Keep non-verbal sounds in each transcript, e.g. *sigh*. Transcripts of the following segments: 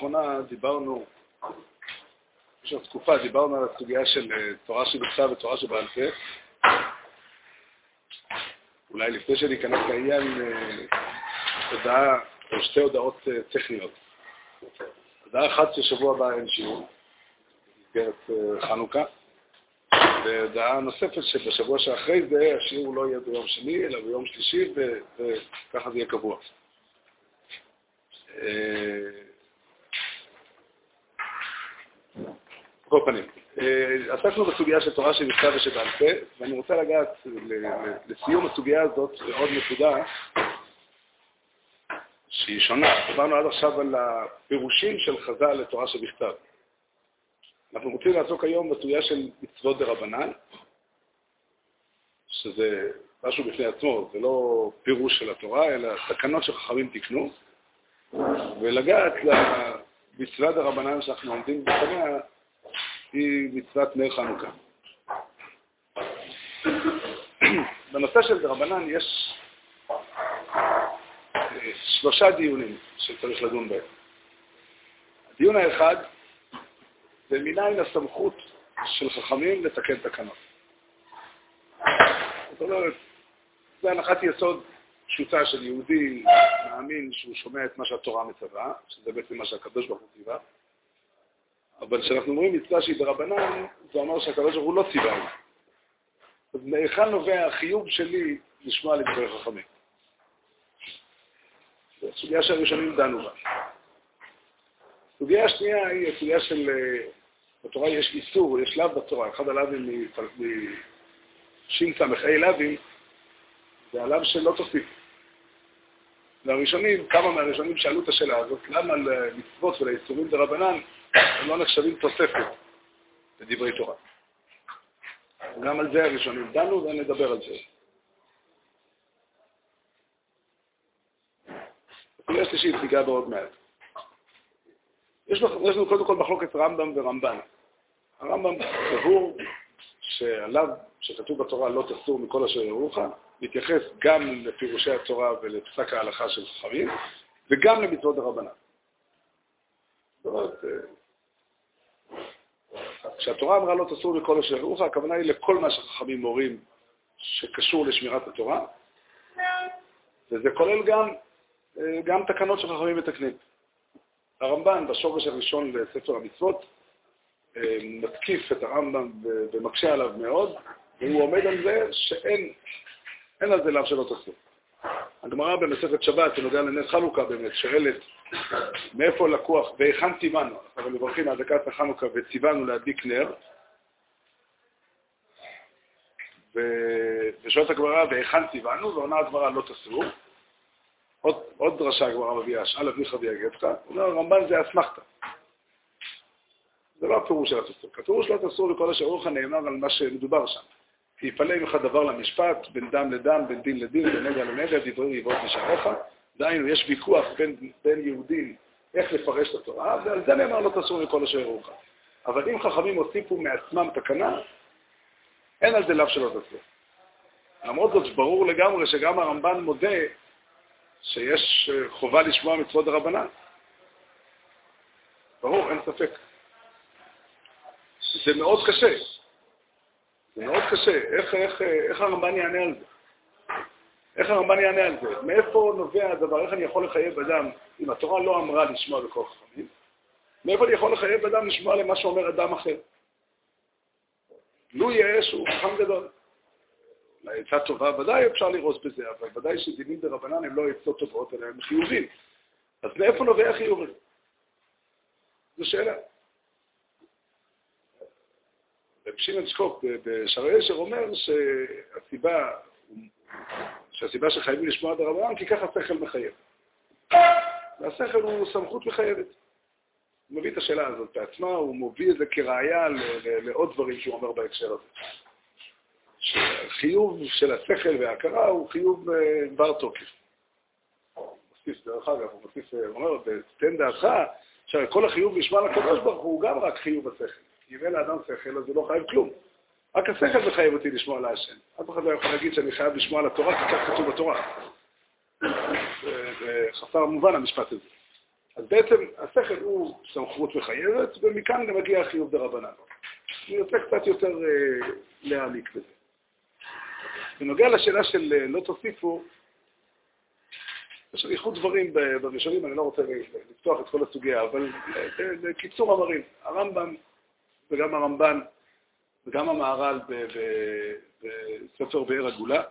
האחרונה דיברנו, יש עוד תקופה, דיברנו על הסוגיה של אה, תורה שבכתב ותורה שבעל פה. אולי לפני שניכנס לעניין, אה, הודעה, או שתי הודעות אה, טכניות. הודעה אחת ששבוע הבא אין שיעור, במסגרת חנוכה, והודעה נוספת שבשבוע שאחרי זה השיעור לא יהיה ביום שני, אלא ביום שלישי, וככה זה יהיה קבוע. כל פנים, אה, עסקנו בסוגיה של תורה שבכתב ושבעל פה, ואני רוצה לגעת לסיום הסוגיה הזאת בעוד נקודה שהיא שונה. דיברנו עד עכשיו על הפירושים של חז"ל לתורה שבכתב. אנחנו רוצים לעסוק היום בסוגיה של מצוות דה רבנן, שזה משהו בפני עצמו, זה לא פירוש של התורה, אלא תקנות שחכמים תיקנו, ולגעת למצוות הרבנן שאנחנו עומדים בפניה היא מצוות נר חנוכה. *clears throat* בנושא של דרבנן יש אה, שלושה דיונים שצריך לדון בהם. הדיון האחד זה מניין הסמכות של חכמים לתקן תקנות. זאת אומרת, זו הנחת יסוד פשוטה של יהודי מאמין שהוא שומע את מה שהתורה מצווה, שזה בעצם מה שהקדוש ברוך הוא ציווה, אבל כשאנחנו אומרים מצווה שהיא ברבנן, זה אומר שהקדוש ברוך הוא לא ציווה את זה. אז מהיכן נובע החיוב שלי לשמוע לדברי חכמים? זו הסוגיה שהראשונים דנו בה. הסוגיה השנייה היא הסוגיה של, אה, בתורה יש איסור, יש לאו בתורה, אחד הלאווים מש"ס"ה לאווים, זה הלאו שלא תוסיף. והראשונים, כמה מהראשונים שאלו את השאלה הזאת, למה למצוות ולאיסורים דרבנן הם לא נחשבים תוספת לדברי תורה. גם על זה הראשונים דנו ונדבר על זה. הסוגיה השלישית ניגע בעוד מעט. יש לנו קודם כל מחלוקת רמב"ם ורמב"ן. הרמב"ם סבור שעליו, שכתוב בתורה לא תסור מכל אשר יראוך, מתייחס גם לפירושי התורה ולפסק ההלכה של חכמים, וגם למצוות הרבנן. זאת אומרת, כשהתורה אמרה לא תסור לכל אשר יראוך, הכוונה היא לכל מה שחכמים מורים שקשור לשמירת התורה, וזה כולל גם, גם תקנות שחכמים מתקנים. הרמב"ן, בשורש הראשון לספר המצוות, מתקיף את הרמב"ם ומקשה עליו מאוד, והוא עומד על זה שאין אין על זה לאו שלא תסור. הגמרא במסכת שבת, שנוגע לנס חנוכה באמת, שואלת מאיפה לקוח, והיכן ציוונו, אנחנו מברכים על דקת החנוכה וציוונו להדליק נר. ושואלת הגמרא, והיכן ציוונו, ועונה הגמרא לא תסור. עוד, עוד דרשה הגמרא מביאה, שאל אביך ויגדך, הוא אומר, הרמב"ן זה אסמכתא. זה לא הפירוש של התסור. הפירוש לא תסור לכל אשר אורך נאמר על מה שמדובר שם. כי יפלא ממך דבר למשפט, בין דם לדם, בין דין לדין, בין נגע לנגע, דברי ריבות משעריך. דהיינו, יש ויכוח בין, בין יהודים איך לפרש את התורה, ועל זה נאמר לא תסור מכל אשר יראוך. אבל אם חכמים הוסיפו מעצמם תקנה, אין על זה לאו שלא תסור. למרות זאת, ברור לגמרי שגם הרמב"ן מודה שיש חובה לשמוע מצוות הרבנן. ברור, אין ספק. זה מאוד קשה. זה מאוד קשה. איך, איך, איך הרמב"ן יענה על זה? איך הרמב"ן יענה על זה? מאיפה נובע הדבר? איך אני יכול לחייב אדם, אם התורה לא אמרה לשמוע לכל חכמים, מאיפה אני יכול לחייב אדם לשמוע למה שאומר אדם אחר? לו יש, הוא חכם גדול. לעצה טובה, ודאי אפשר לראות בזה, אבל ודאי שדינים דרבנן הם לא עצות טובות, אלא הם חיובים. אז מאיפה נובע החיוב הזה? זו שאלה. רב שמעון שקוק בשערי ישר אומר שהסיבה, שהסיבה שחייבים לשמוע את הרמב"ם, כי ככה השכל מחייב. והשכל הוא סמכות מחייבת. הוא מביא את השאלה הזאת בעצמה, הוא מביא את זה כראיה לעוד דברים שהוא אומר בהקשר הזה. שהחיוב של השכל וההכרה הוא חיוב אה, בר תוקף. מוסיף, דרך אגב, הוא מוסיף, הוא אומר, תן דעתך, עכשיו, כל החיוב לשמוע לקדוש ברוך הוא גם רק חיוב השכל. כי אם אין לאדם שכל, אז הוא לא חייב כלום. רק השכל מחייב אותי לשמוע להשם. אף אחד לא יכול להגיד שאני חייב לשמוע לתורה, כי כך כתוב בתורה. זה חסר מובן המשפט הזה. אז בעצם השכל הוא סמכות מחייבת, ומכאן גם מגיע החיוב דרבנן. אני רוצה קצת יותר אה, להעמיק בזה. בנוגע לשאלה של אה, לא תוסיפו, יש איחוד דברים בראשונים, אני לא רוצה לפתוח את כל הסוגיה, אבל בקיצור המרים, הרמב"ם וגם הרמב"ן וגם המהר"ל בספר באר הגולה,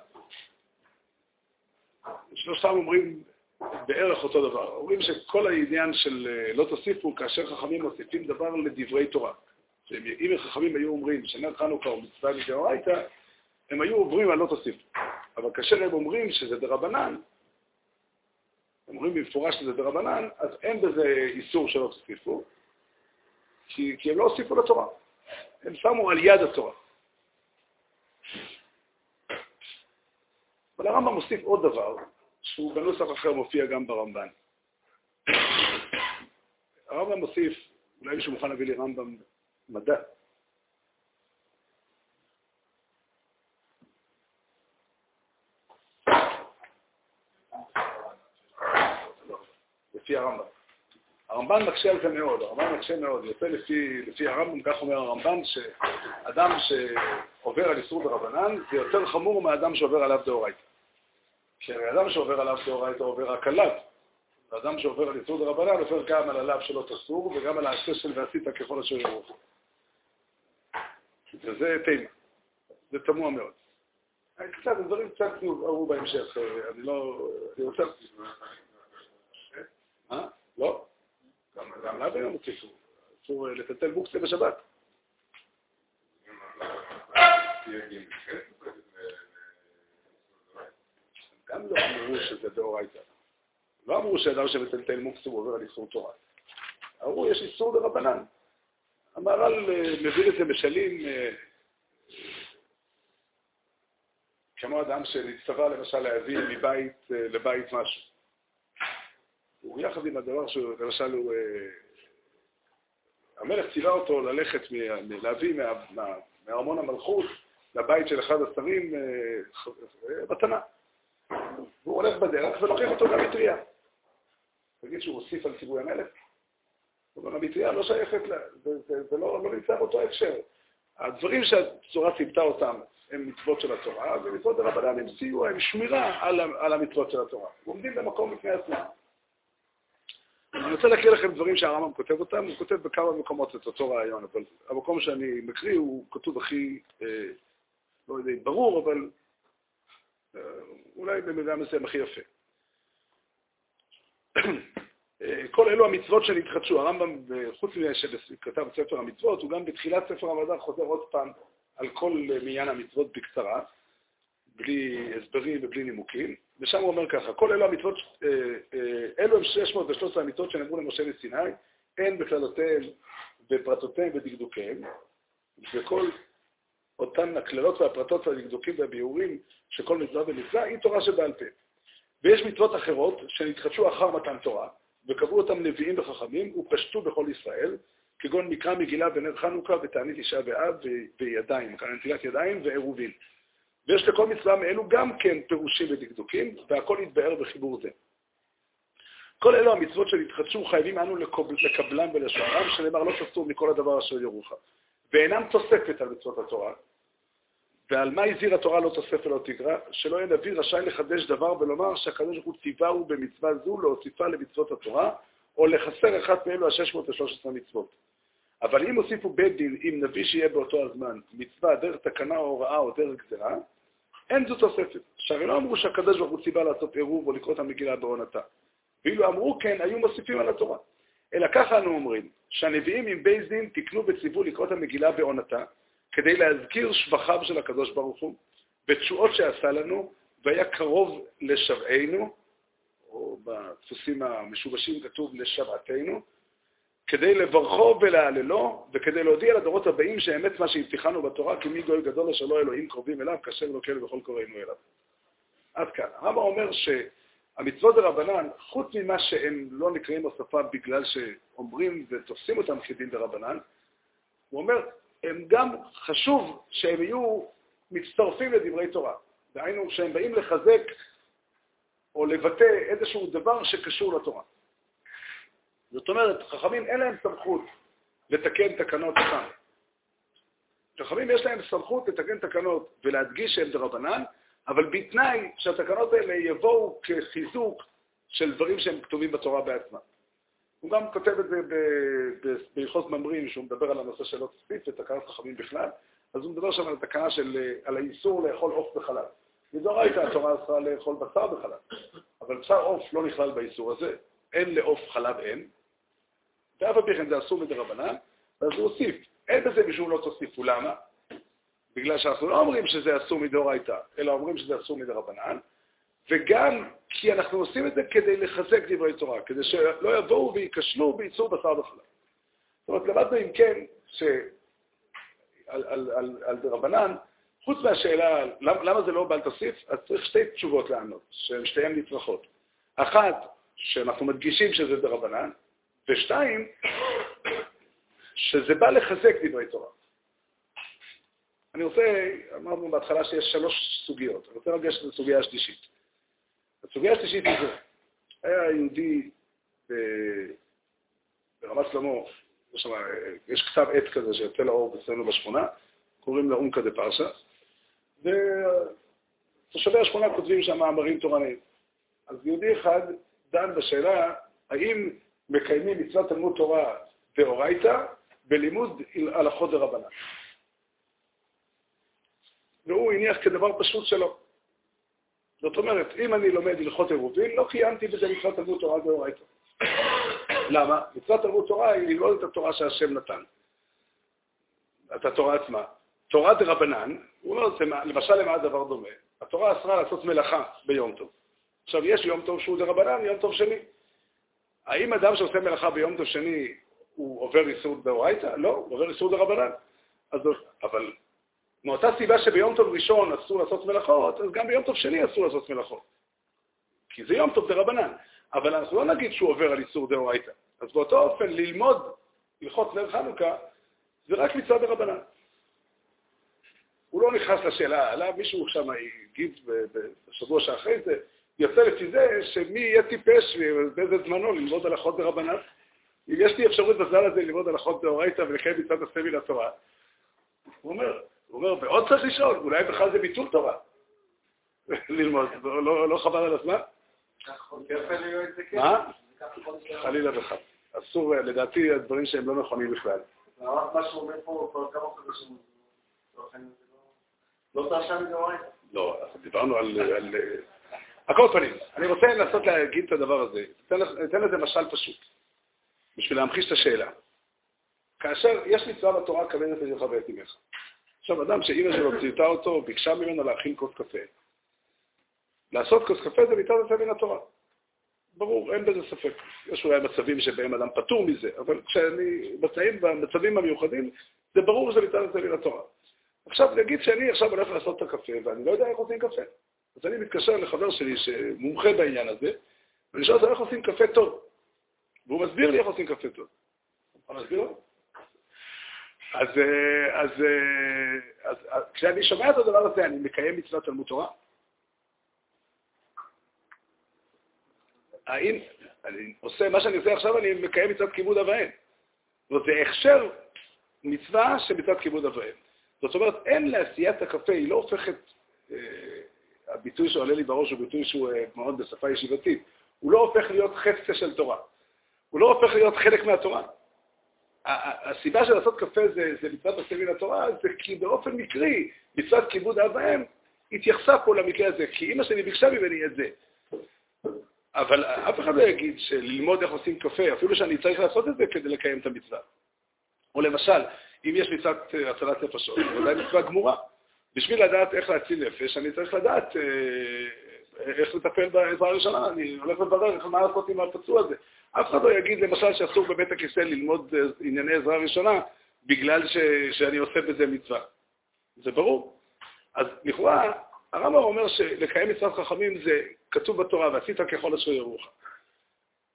שלושתם אומרים בערך אותו דבר. אומרים שכל העניין של אה, לא תוסיפו כאשר חכמים מוסיפים דבר לדברי תורה. אם החכמים היו אומרים שנר חנוכה הוא מצווה מדאורייתא, הם היו עוברים על לא תוסיפו. אבל כאשר הם אומרים שזה דרבנן, הם אומרים במפורש שזה דרבנן, אז אין בזה איסור שלא תוסיפו, כי, כי הם לא הוסיפו לתורה. הם שמו על יד התורה. אבל הרמב"ם מוסיף עוד דבר, שהוא בנוסח אחר מופיע גם ברמב"ן. הרמב"ם מוסיף, אולי מישהו מוכן להביא לי רמב"ם מדע. לפי הרמב"ם. הרמב"ן מקשה על זה מאוד, הרמב"ן מקשה מאוד, יוצא לפי, לפי הרמב"ם, כך אומר הרמב"ן, שאדם שעובר על איסור דרבנן זה יותר חמור מאדם שעובר עליו דאורייתא. כי אדם שעובר עליו דאורייתא עובר רק עליו, ואדם שעובר על איסור דרבנן עובר גם על עליו שלא תסור וגם על העשה של ועשית ככל אשר ירוחו. וזה תימה, זה תמוה מאוד. קצת, דברים קצת יובהרו בהמשך, אני לא... אני רוצה... מה? לא? גם לאו היום אסור. אסור לטלטל בוקסה בשבת. גם לא אמרו שזה דאורייתא. לא אמרו שאדם שמטלטל מוקסה הוא עובר על איסור תורה. אמרו, יש איסור דרבנן. המהר"ל אה, מביא לזה משלים אה, כמו אדם שנצטווה למשל להביא מבית אה, לבית משהו. הוא יחד עם הדבר שלמשל הוא... המלך ציווה אותו ללכת, להביא מארמון המלכות לבית של אחד השרים מתנה. והוא הולך בדרך ולוקח אותו גם מטריה. תגיד שהוא הוסיף על ציווי המלך? אבל המטריה לא שייכת, זה לא, לא נמצא באותו הקשר. הדברים שהצורה ציוותה אותם הם מצוות של התורה, ומצוות דרבנן הם סיוע, הם שמירה על, על המצוות של התורה. עומדים במקום בפני עצמם. אני רוצה להקריא לכם דברים שהרמב"ם כותב אותם, הוא כותב בכמה מקומות את אותו רעיון, אבל המקום שאני מקריא הוא כתוב הכי, אה, לא יודע ברור, אבל אה, אולי במידה מסוים הכי יפה. *clears throat* אה, כל אלו המצוות שנתחדשו. הרמב"ם, חוץ מזה שכתב את ספר המצוות, הוא גם בתחילת ספר המדע חוזר עוד פעם על כל מניין המצוות בקצרה, בלי הסברים ובלי נימוקים, ושם הוא אומר ככה, כל אלו המצוות, אה, אה, אלו הם 613 המצוות שנאמרו למשה מסיני, הן בכללותיהם בפרטותיהם ודקדוקיהם, וכל אותן הקללות והפרטות והדקדוקים והביאורים שכל מצווה ומצווה היא תורה שבעל פה. ויש מצוות אחרות שנתחדשו אחר מתן תורה, וקבעו אותם נביאים וחכמים, ופשטו בכל ישראל, כגון מקרא מגילה בנר חנוכה ותענית אישה באב וידיים, נטילת ידיים ועירובין. ויש לכל מצווה מאלו גם כן פירושים ודקדוקים, והכל יתבהר בחיבור זה. כל אלו המצוות שנתחדשו חייבים אנו לקבלם ולשוערם, שנאמר לא תסור מכל הדבר אשר ירוך. ואינם תוספת על מצוות התורה. ועל מה הזהיר התורה לא תוסף ולא תגרע? שלא יהיה נביא רשאי לחדש דבר ולומר שהקדוש ברוך הוא ציווהו במצווה זו להוסיפה למצוות התורה, או לחסר אחת מאלו ה-613 מצוות. אבל אם הוסיפו בית דין עם נביא שיהיה באותו הזמן מצווה דרך תקנה או הוראה או דרך גזירה, אין זו תוספת. שהרי לא אמרו שהקדוש ברוך הוא ציווה לעשות עירוב או לקרוא את המגילה בעונתה. ואילו אמרו כן, היו מוסיפים על התורה. אלא ככה אנו אומרים, שהנביאים עם בית דין תקנו וציוו לקרוא את המגילה בעונתה, כדי להזכיר שבחיו של הקדוש ברוך הוא, בתשועות שעשה לנו, והיה קרוב לשבענו, או בדפוסים המשובשים כתוב לשבעתנו, כדי לברכו ולהללו, וכדי להודיע לדורות הבאים שאמת מה שהבטיחנו בתורה, כי מי גוי גדול אשר לא אלוהים קרובים אליו, כאשר לא כאלה בכל קוראינו אליו. עד כאן. הרמב"ם אומר שהמצוות דרבנן, חוץ ממה שהם לא נקראים בשפה בגלל שאומרים ותופסים אותם כדין דרבנן, הוא אומר, הם גם חשוב שהם יהיו מצטרפים לדברי תורה. דהיינו, שהם באים לחזק או לבטא איזשהו דבר שקשור לתורה. זאת אומרת, חכמים אין להם סמכות לתקן תקנות אותם. חכמים יש להם סמכות לתקן תקנות ולהדגיש שהן דרבנן, אבל בתנאי שהתקנות האלה יבואו כחיזוק של דברים שהם כתובים בתורה בעצמם. הוא גם כותב את זה בהלכות ממרים, שהוא מדבר על הנושא של תוסיף ותקנת חכמים בכלל, אז הוא מדבר שם על התקנה של, על האיסור לאכול עוף בחלב. מדאורייתא התורה אסרה לאכול בשר בחלב, אבל בשר עוף לא נכלל באיסור הזה, אין לעוף חלב אין, ואף על פי כן זה אסור מדרבנן, ואז הוא הוסיף, אין בזה משום לא תוסיפו, למה? בגלל שאנחנו לא אומרים שזה אסור מדאורייתא, אלא אומרים שזה אסור מדרבנן, וגם כי אנחנו עושים את זה כדי לחזק דברי תורה, כדי שלא יבואו וייכשלו בייצור בשר בחלב. זאת אומרת, למדנו אם כן, שעל על, על, על דרבנן, חוץ מהשאלה למה, למה זה לא בל תוסיף, אז צריך שתי תשובות לענות, שהן שתיהן נצרכות. אחת, שאנחנו מדגישים שזה דרבנן, ושתיים, שזה בא לחזק דברי תורה. אני רוצה, אמרנו בהתחלה שיש שלוש סוגיות, אני רוצה לגשת לסוגיה השלישית. הסוגיה השלישית היא זו, היה יהודי ברמת שלמה, יש כתב עת כזה שיוצא לאור אצלנו בשכונה, קוראים לה אונקא דה פרשה, ותושבי השכונה כותבים שם מאמרים תורניים. אז יהודי אחד דן בשאלה האם מקיימים מצוות תלמוד תורה דאורייתא בלימוד הלכות דרבנן. והוא הניח כדבר פשוט שלו. זאת אומרת, אם אני לומד הלכות עירובין, לא קיימתי בזה מצוות תלמוד תורה דאורייתא. למה? מצוות תלמוד תורה היא ללמוד את התורה שהשם נתן, את התורה עצמה. תורה דרבנן, הוא אומר, למשל למה הדבר דומה? התורה אסרה לעשות מלאכה ביום טוב. עכשיו, יש יום טוב שהוא דרבנן, יום טוב שני. האם אדם שעושה מלאכה ביום טוב שני, הוא עובר איסור דאורייתא? לא, הוא עובר איסור דרבנן. אבל מאותה סיבה שביום טוב ראשון אסור לעשות מלאכות, אז גם ביום טוב שני אסור לעשות מלאכות. כי זה יום טוב דרבנן. אבל אנחנו לא נגיד שהוא עובר על איסור דאורייתא. אז באותו אופן, ללמוד הלכות נר חנוכה, זה רק מצווה דרבנן. הוא לא נכנס לשאלה, עלה מישהו שם הגיב בשבוע שאחרי זה, יוצא לפי זה שמי יהיה טיפש ובאיזה זמנו ללמוד הלכות דרבנן. אם יש לי אפשרות בזמן הזה ללמוד הלכות דאורייתא ולקיים מצוות הסמי לתורה, הוא אומר, הוא אומר, ועוד צריך לשאול, אולי בכלל זה ביטול תורה. ללמוד, לא, לא, לא חבל על הזמן? מה? חלילה וחד. אסור, לדעתי, הדברים שהם לא נכונים בכלל. מה שהוא אומר פה כבר כמה חודשים. לא תרשה מדאורייתא. לא, דיברנו על... על כל פנים, אני רוצה לנסות להגיד את הדבר הזה. אתן לזה משל פשוט, בשביל להמחיש את השאלה. כאשר יש מצווה בתורה את עזרך ואת אמך. עכשיו, אדם שאימא שלו ציוותה אותו, ביקשה ממנו להכין כוס קפה. לעשות כוס קפה זה מצד יוצא מן התורה. ברור, אין בזה ספק. יש אולי מצבים שבהם אדם פטור מזה, אבל כשאני מצאים במצבים המיוחדים, זה ברור שזה מצד יוצא מן התורה. עכשיו, נגיד שאני עכשיו הולך לעשות את הקפה, ואני לא יודע איך עושים קפה. אז אני מתקשר לחבר שלי שמומחה בעניין הזה, ואני שואל אותו איך עושים קפה טוב. והוא מסביר לי איך עושים קפה טוב. אתה מסביר לו? אז, אה, אז, אה, אז, אז כשאני שומע את הדבר הזה, אני מקיים מצוות תלמוד תורה? האם, אני עושה, מה שאני עושה עכשיו, אני מקיים מצוות כיבוד אב ואם. זה הכשר מצווה של מצוות כיבוד אב ואם. זאת אומרת, אין לעשיית הקפה, היא לא הופכת, אה, הביטוי שעולה לי בראש הוא ביטוי שהוא אה, מאוד בשפה ישיבתית, הוא לא הופך להיות חפצה של תורה. הוא לא הופך להיות חלק מהתורה. הסיבה של לעשות קפה זה, זה מצוות עושה מן התורה, זה כי באופן מקרי, מצוות כיבוד אב ואם התייחסה פה למקרה הזה, כי אמא שלי ביקשה ממני את זה. אבל אף אחד לא יגיד שללמוד איך עושים קפה, אפילו שאני צריך לעשות את זה כדי לקיים את המצווה. או למשל, אם יש מצוות אה, הצלת נפשות, זו ודאי מצווה גמורה. בשביל לדעת איך להציל נפש, אני צריך לדעת אה, איך לטפל בעזרה הראשונה, אני הולך לברר מה לעשות עם הפצוע הזה. אף אחד לא יגיד למשל שאסור בבית הכיסא ללמוד אה, ענייני עזרה ראשונה בגלל ש, שאני עושה בזה מצווה. זה ברור. אז לכאורה, הרמב"ם אומר שלקיים מצוות חכמים זה כתוב בתורה, ועשית ככל אשר ירוך.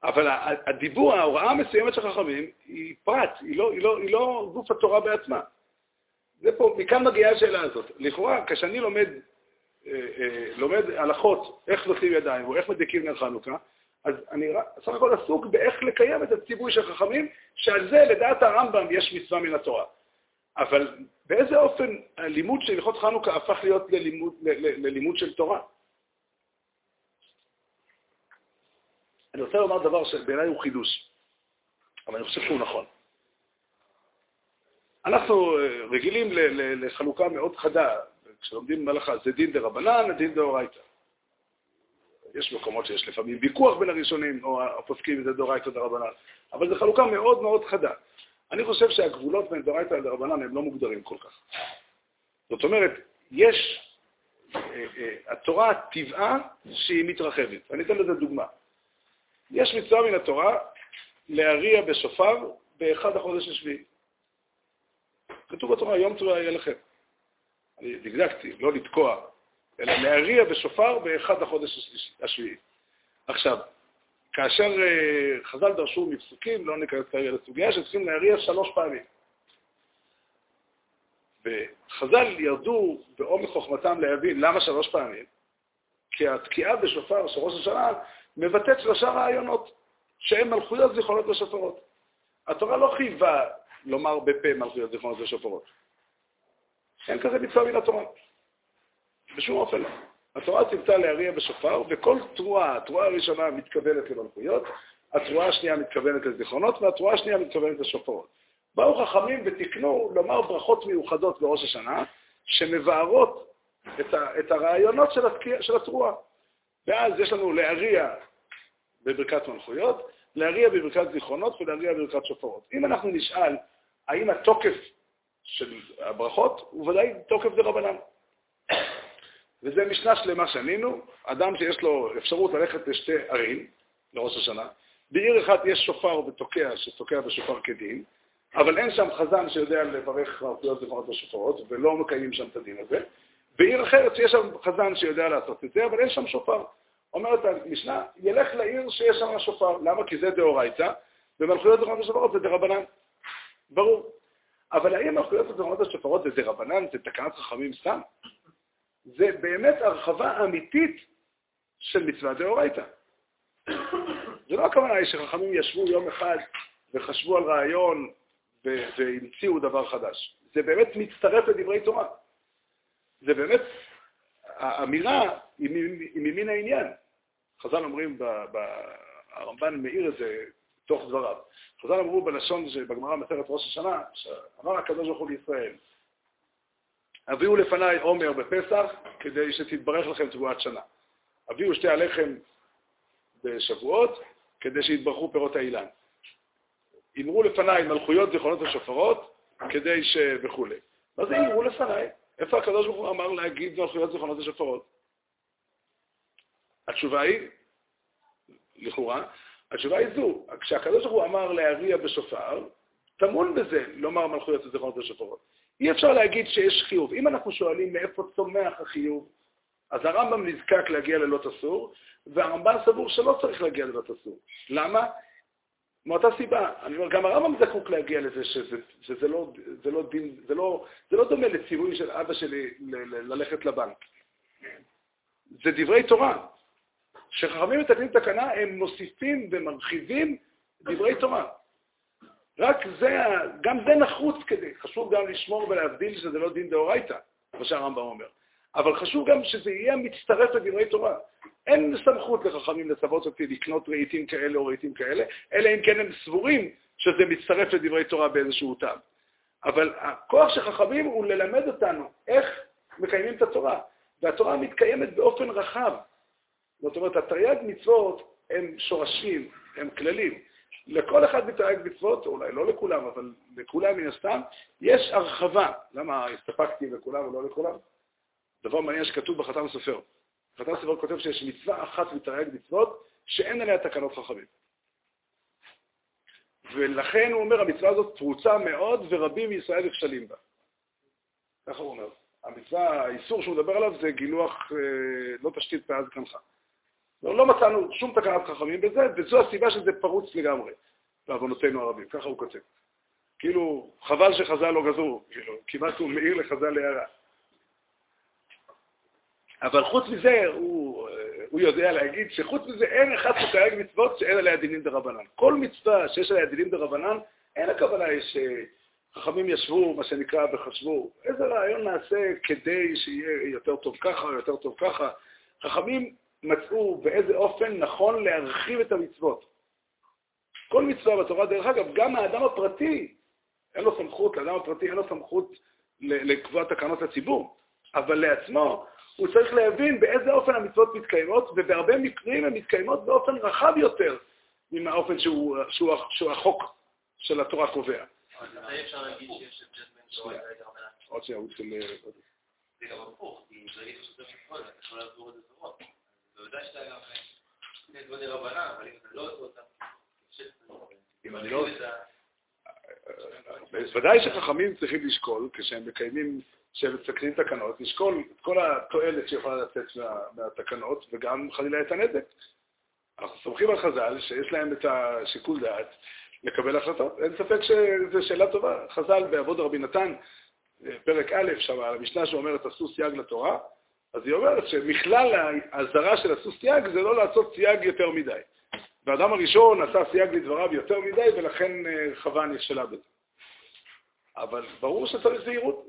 אבל הדיבור, ההוראה המסוימת של חכמים היא פרט, היא לא, היא, לא, היא לא גוף התורה בעצמה. זה פה, מכאן מגיעה השאלה הזאת. לכאורה, כשאני לומד, אה, אה, לומד הלכות, איך נושאים ידיים או איך מדליקים נר חנוכה, אז אני סך הכל עסוק באיך לקיים את הציווי של חכמים, שעל זה לדעת הרמב"ם יש מצווה מן התורה. אבל באיזה אופן הלימוד של הלכות חנוכה הפך להיות ללימוד, ללימוד של תורה? אני רוצה לומר דבר שבעיניי הוא חידוש, אבל אני חושב שהוא נכון. אנחנו אה, רגילים לחלוקה מאוד חדה, כשלומדים מלאכה זה דין דה רבנן, דין דה אורייתא. יש מקומות שיש לפעמים ויכוח בין הראשונים, או הפוסקים זה דאורייתא דרבנן, אבל זו חלוקה מאוד מאוד חדה. אני חושב שהגבולות בין דאורייתא לדרבנן הם לא מוגדרים כל כך. זאת אומרת, יש, אה, אה, התורה טבעה שהיא מתרחבת. אני אתן לזה דוגמה. יש מצווה מן התורה להריע בשופר באחד החודש השביעי. כתוב בתורה, יום צבוע יהיה לכם. אני דקדקתי, לא לתקוע, אלא להריע בשופר באחד החודש השביעי. עכשיו, כאשר uh, חז"ל דרשו מפסוקים, לא ניכנס כרגע לסוגיה, שצריכים להריע שלוש פעמים. וחז"ל ירדו בעומק חוכמתם להבין למה שלוש פעמים, כי התקיעה בשופר של ראש השנה מבטאת שלושה רעיונות, שהם מלכויות זיכרונות ושופרות. התורה לא חייבה לומר בפה מלכויות זיכרונות ושופרות. אין כזה מצווה מן התורה. בשום אופן לא. התורה ציוותה להריע בשופר, וכל תרועה, התרועה הראשונה מתכוונת למלכויות, התרועה השנייה מתכוונת לזיכרונות, והתרועה השנייה מתכוונת לשופרות. באו חכמים ותיקנו לומר ברכות מיוחדות בראש השנה, שמבארות את, ה, את הרעיונות של, התקיע, של התרועה. ואז יש לנו להריע בברכת מלכויות, להריע בברכת זיכרונות ולהריע בברכת שופרות. אם אנחנו נשאל האם התוקף של הברכות הוא ודאי תוקף דרבנן. וזה משנה שלמה שנינו, אדם שיש לו אפשרות ללכת לשתי ערים, לראש השנה, בעיר אחת יש שופר ותוקע, שתוקע בשופר כדין, אבל אין שם חזן שיודע לברך מלכויות זיכרונות בשופרות, ולא מקיימים שם את הדין הזה. בעיר אחרת שיש שם חזן שיודע לעשות את זה, אבל אין שם שופר. אומרת המשנה, ילך לעיר שיש שם שופר. למה? כי זה דאורייתא, ומלכויות זיכרונות בשופרות זה דרבנן. ברור. אבל האם מלכויות זיכרונות השופרות זה דרבנן, זה תקנת חכמים סתם? זה באמת הרחבה אמיתית של מצווה דאורייתא. *coughs* זה לא הכוונה היא שחכמים ישבו יום אחד וחשבו על רעיון והמציאו דבר חדש. זה באמת מצטרף לדברי תורה. זה באמת, האמירה היא ממין העניין. חז"ל אומרים, הרמב"ן מאיר את זה תוך דבריו. חז"ל אמרו בלשון שבגמרא מסכת ראש השנה, שאמר הקדוש ברוך הוא לישראל, הביאו לפניי עומר בפסח כדי שתתברך לכם תבואת שנה. הביאו שתי הלחם בשבועות כדי שיתברכו פירות האילן. אמרו לפניי מלכויות זיכרונות ושופרות כדי ש... וכולי. מה זה אמרו לפניי? איפה הקדוש ברוך הוא אמר להגיד מלכויות זיכרונות ושופרות? התשובה היא, לכאורה, התשובה היא זו, כשהקדוש ברוך הוא אמר להריע בשופר, טמון בזה לומר מלכויות וזיכרונות ושופרות. אי אפשר להגיד שיש חיוב. אם אנחנו שואלים מאיפה צומח החיוב, אז הרמב"ם נזקק להגיע ללא תסור, והרמב"ן סבור שלא צריך להגיע ללא תסור. למה? מאותה סיבה. אני אומר, גם הרמב"ם זקוק להגיע לזה שזה, שזה לא, זה לא דין, זה לא, זה לא דומה לציווי של אבא שלי ללכת לבנק. זה דברי תורה. כשחכמים מתקנים תקנה, הם מוסיפים ומרחיבים דברי תורה. רק זה, גם זה נחוץ כדי, חשוב גם לשמור ולהבדיל שזה לא דין דאורייתא, כמו שהרמב"ם אומר. אבל חשוב גם שזה יהיה מצטרף לדברי תורה. אין סמכות לחכמים לצוות אותי לקנות רהיטים כאלה או רהיטים כאלה, אלא אם כן הם סבורים שזה מצטרף לדברי תורה באיזשהו טעם. אבל הכוח של חכמים הוא ללמד אותנו איך מקיימים את התורה, והתורה מתקיימת באופן רחב. זאת אומרת, התרי"ג מצוות הם שורשים, הם כללים. לכל אחד מתרי"ג מצוות, אולי לא לכולם, אבל לכולם מן הסתם, יש הרחבה. למה הסתפקתי לכולם ולא לכולם? דבר מעניין שכתוב בחתם סופר. חתם סופר כותב שיש מצווה אחת מתרי"ג מצוות שאין עליה תקנות חכמים. ולכן הוא אומר, המצווה הזאת פרוצה מאוד ורבים מישראל נכשלים בה. ככה הוא אומר. המצווה, האיסור שהוא מדבר עליו זה גילוח אה, לא תשתית פאז כנך. לא, לא מצאנו שום תקנת חכמים בזה, וזו הסיבה שזה פרוץ לגמרי, בעוונותינו הרבים. ככה הוא כותב. כאילו, חבל שחז"ל לא גזרו, כאילו, כמעט הוא מעיר לחז"ל להערה. אבל חוץ מזה, הוא, הוא יודע להגיד שחוץ מזה אין אחד שתייג מצוות שאין עליה דינים דרבנן. כל מצווה שיש עליה דינים דרבנן, אין הכוונה שחכמים ישבו, מה שנקרא, וחשבו, איזה רעיון נעשה כדי שיהיה יותר טוב ככה יותר טוב ככה. חכמים מצאו באיזה אופן נכון להרחיב את המצוות. כל מצווה בתורה, דרך אגב, גם האדם הפרטי, אין לו סמכות, לאדם הפרטי אין לו סמכות לקבוע תקנות לציבור, אבל לעצמו הוא צריך להבין באיזה אופן המצוות מתקיימות, ובהרבה מקרים הן מתקיימות באופן רחב יותר מהאופן שהוא, שהוא, שהוא החוק של התורה קובע. עוד שנייה, הוא התחיל... זה גם הפוך, כי זה יהיה מצוות, אתה יכול לעזור את הזרות. שאתה גם... אבל אם אתה לא עושה אותם... אם אני לא... ודאי שחכמים צריכים לשקול, כשהם מקיימים, כשהם מסתכלים תקנות, לשקול את כל התועלת שיכולה לצאת מה, מהתקנות, וגם חלילה את הנזק. אנחנו סומכים על חז"ל שיש להם את השיקול דעת לקבל החלטות. אין ספק שזו שאלה טובה. חז"ל באבות דרבי נתן, פרק א', שם, על המשנה שאומרת עשו סייג לתורה, אז היא אומרת שמכלל האזהרה של עשו סייג זה לא לעשות סייג יותר מדי. והאדם הראשון עשה סייג לדבריו יותר מדי, ולכן אה, חווה נכשלה בזה. אבל ברור שצריך זהירות,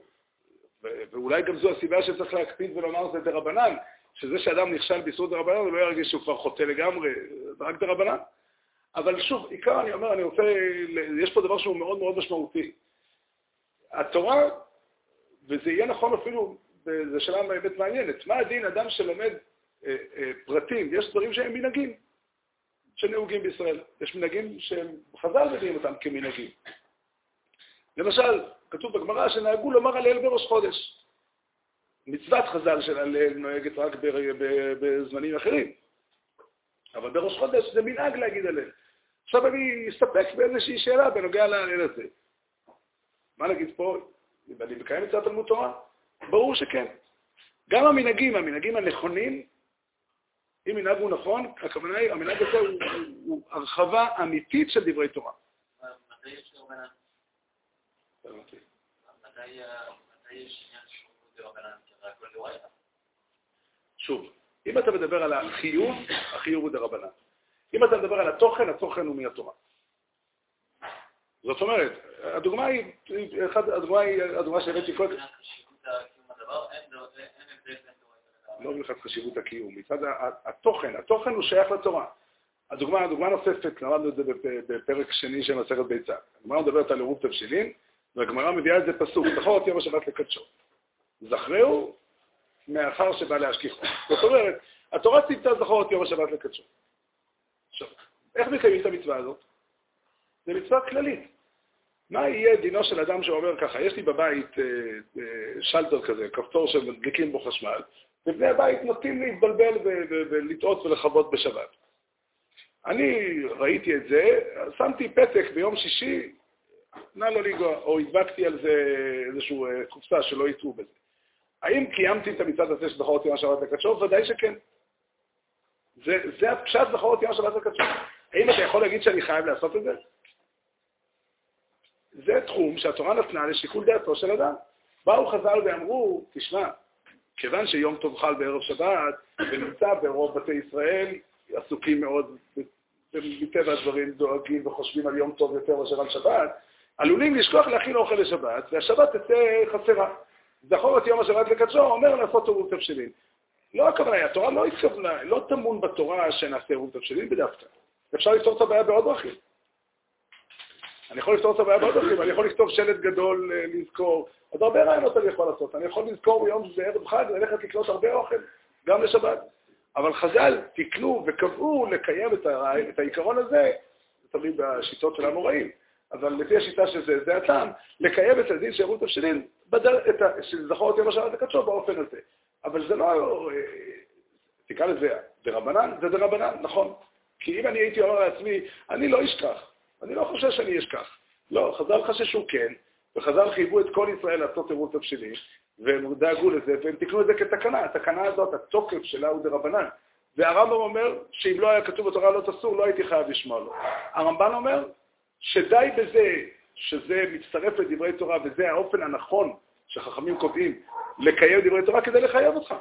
ואולי גם זו הסיבה שצריך להקפיד ולומר זה דרבנן, שזה שאדם נכשל ביסוד דרבנן, הוא לא ירגיש שהוא כבר חוטא לגמרי, זה רק דרבנן. אבל שוב, עיקר אני אומר, אני רוצה, יש פה דבר שהוא מאוד מאוד משמעותי. התורה, וזה יהיה נכון אפילו, זו שאלה באמת מעניינת, מה הדין אדם שלומד אה, אה, פרטים, יש דברים שהם מנהגים. שנהוגים בישראל. יש מנהגים שהם, חז"ל מביאים אותם כמנהגים. למשל, כתוב בגמרא שנהגו לומר הלל בראש חודש. מצוות חז"ל של הלל נוהגת רק בזמנים אחרים. אבל בראש חודש זה מנהג להגיד הלל. עכשיו אני אסתפק באיזושהי שאלה בנוגע להלל הזה. מה נגיד פה? אני מקיים את זה תלמוד תורה? ברור שכן. גם המנהגים, המנהגים הנכונים, אם מנהג הוא נכון, הכוונה היא, המנהג הזה הוא, הוא, הוא הרחבה אמיתית של דברי תורה. דאורייתא. שוב, אם אתה מדבר על החיוב, החיוב הוא דרבנן. אם אתה מדבר על התוכן, התוכן הוא מהתורה. זאת אומרת, הדוגמה היא, הדוגמה היא, הדוגמה שהבאתי קודם. לא מבחינת חשיבות הקיום, מצד התוכן, התוכן הוא שייך לתורה. הדוגמה, דוגמה נוספת, למדנו את זה בפרק שני של מסכת ביצה. הגמרא מדברת על עירוב תבשילין, והגמרא מביאה את זה פסוק, זכור את יום השבת לקדשו. זכרהו מאחר שבא להשכיחו. זאת אומרת, התורה ציוותה זכור את יום השבת לקדשו. עכשיו, איך מקיימים את המצווה הזאת? זו מצווה כללית. מה יהיה דינו של אדם שאומר ככה, יש לי בבית אה, אה, שלטר כזה, כפתור שמדליקים בו חשמל, ובני הבית נוטים להתבלבל ולטעות ולכבות בשבת. אני ראיתי את זה, שמתי פתק ביום שישי, נא לא לגוע, או הדבקתי על זה איזושהי אה, קופסה שלא יטעו בזה. האם קיימתי את המצעד הזה של זכור אותי מה שבת לקדשו? ודאי שכן. זה, זה הפשט זכור אותי מה שבת לקדשו. האם אתה יכול להגיד שאני חייב לעשות את זה? זה תחום שהתורה נתנה לשיקול דעתו של אדם. באו חז"ל ואמרו, תשמע, כיוון שיום טוב חל בערב שבת, ונמצא ברוב בתי ישראל, עסוקים מאוד, מטבע הדברים דואגים וחושבים על יום טוב יותר מאשר על שבת, עלולים לשכוח להכין אוכל לשבת, והשבת תצא חסרה. זכור את יום השבת לקדשו, אומר לעשות עירוב תבשילין. לא הכוונה, התורה לא התכוונה, לא טמון בתורה שנעשה עירוב תבשילין בדווקא. אפשר לפתור את הבעיה בעוד דרכים. אני יכול לפתור את הבעיה בעוד דרכים, אני יכול לכתוב שלט גדול אה, לזכור, עוד הרבה רעיונות אני יכול לעשות. אני יכול לזכור ביום בערב חג ללכת לקנות הרבה אוכל, גם לשבת. אבל חז"ל תיקנו וקבעו לקיים את, הרע... את העיקרון הזה, זה תמיד בשיטות של המוראים, אבל לפי השיטה שזה, זה הטעם, לקיים את הדין שירות תבשילין, שזכור את יום השבת הקדשו באופן הזה. אבל זה לא, אה, תקרא לזה דרבנן, זה דרבנן, נכון. כי אם אני הייתי אומר לעצמי, אני לא אשכח, אני לא חושב שאני אשכח. לא, חז"ל חששו כן, וחז"ל חייבו את כל ישראל לעשות עירוב תבשילים, והם דאגו לזה, והם תיקנו את זה כתקנה. התקנה הזאת, התוקף שלה הוא דרבנן. והרמב"ם אומר שאם לא היה כתוב בתורה לא תסור, לא הייתי חייב לשמוע לו. הרמב"ן אומר שדי בזה שזה מצטרף לדברי תורה, וזה האופן הנכון שחכמים קובעים לקיים דברי תורה כדי לחייב אותך.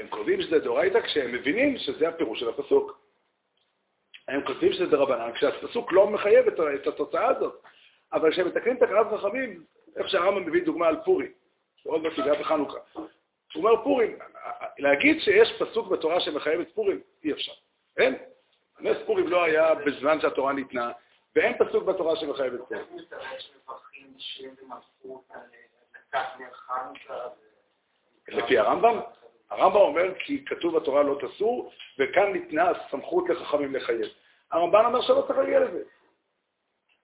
הם כותבים שזה דאורייתא כשהם מבינים שזה הפירוש של הפסוק. הם כותבים שזה דרבנן כשהפסוק לא מחייב את את התוצאה הזאת. אבל כשהם מתקנים תקנת חכמים, איך שהרמב"ם מביא דוגמה על פורים, שעוד מעט יגע בחנוכה. הוא אומר פורים, להגיד שיש פסוק בתורה שמחייב את פורים, אי אפשר. אין. נס פורים לא היה בזמן שהתורה ניתנה, ואין פסוק בתורה שמחייב את פורים. לפי הרמב"ם? הרמב"ם אומר כי כתוב בתורה לא תסור, וכאן ניתנה הסמכות לחכמים לחייב. הרמב"ן אומר שלא צריך להגיע לזה.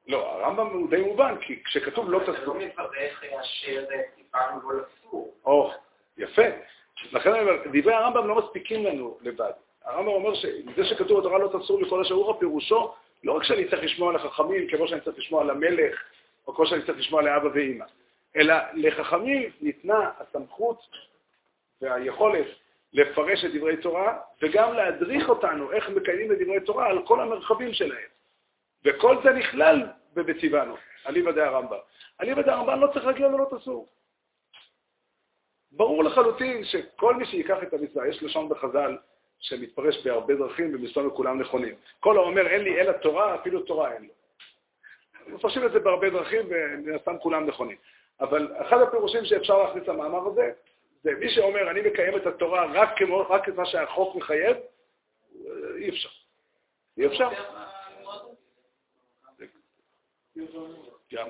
לא, הרמב"ם הוא די מובן, כי כשכתוב לא זה תסור... לא מברך אשר טיפלנו לא לסור. או, יפה. לכן דברי הרמב"ם לא מספיקים לנו לבד. הרמב"ם אומר שזה שכתוב בתורה לא תסור לכל השעורה, פירושו לא רק שאני צריך לשמוע לחכמים כמו שאני צריך לשמוע למלך, או כמו שאני צריך לשמוע לאבא ואימא, אלא לחכמים ניתנה הסמכות והיכולת לפרש את דברי תורה, וגם להדריך אותנו איך מקיימים את דברי תורה על כל המרחבים שלהם. וכל זה נכלל בבציוונו, אליבא דה הרמב"ם. אליבא דה הרמב"ם לא צריך להגיע ללא תסור. ברור לחלוטין שכל מי שיקח את המצווה, יש לשון בחז"ל שמתפרש בהרבה דרכים ומסתובב כולם נכונים. כל האומר אין לי אלא תורה, אפילו תורה אין לו. מפרשים את זה בהרבה דרכים ומן הסתם כולם נכונים. אבל אחד הפירושים שאפשר להכניס למאמר הזה, זה מי שאומר אני מקיים את התורה רק, כמו, רק את מה שהחוק מחייב, אי אפשר. אי אפשר. גם,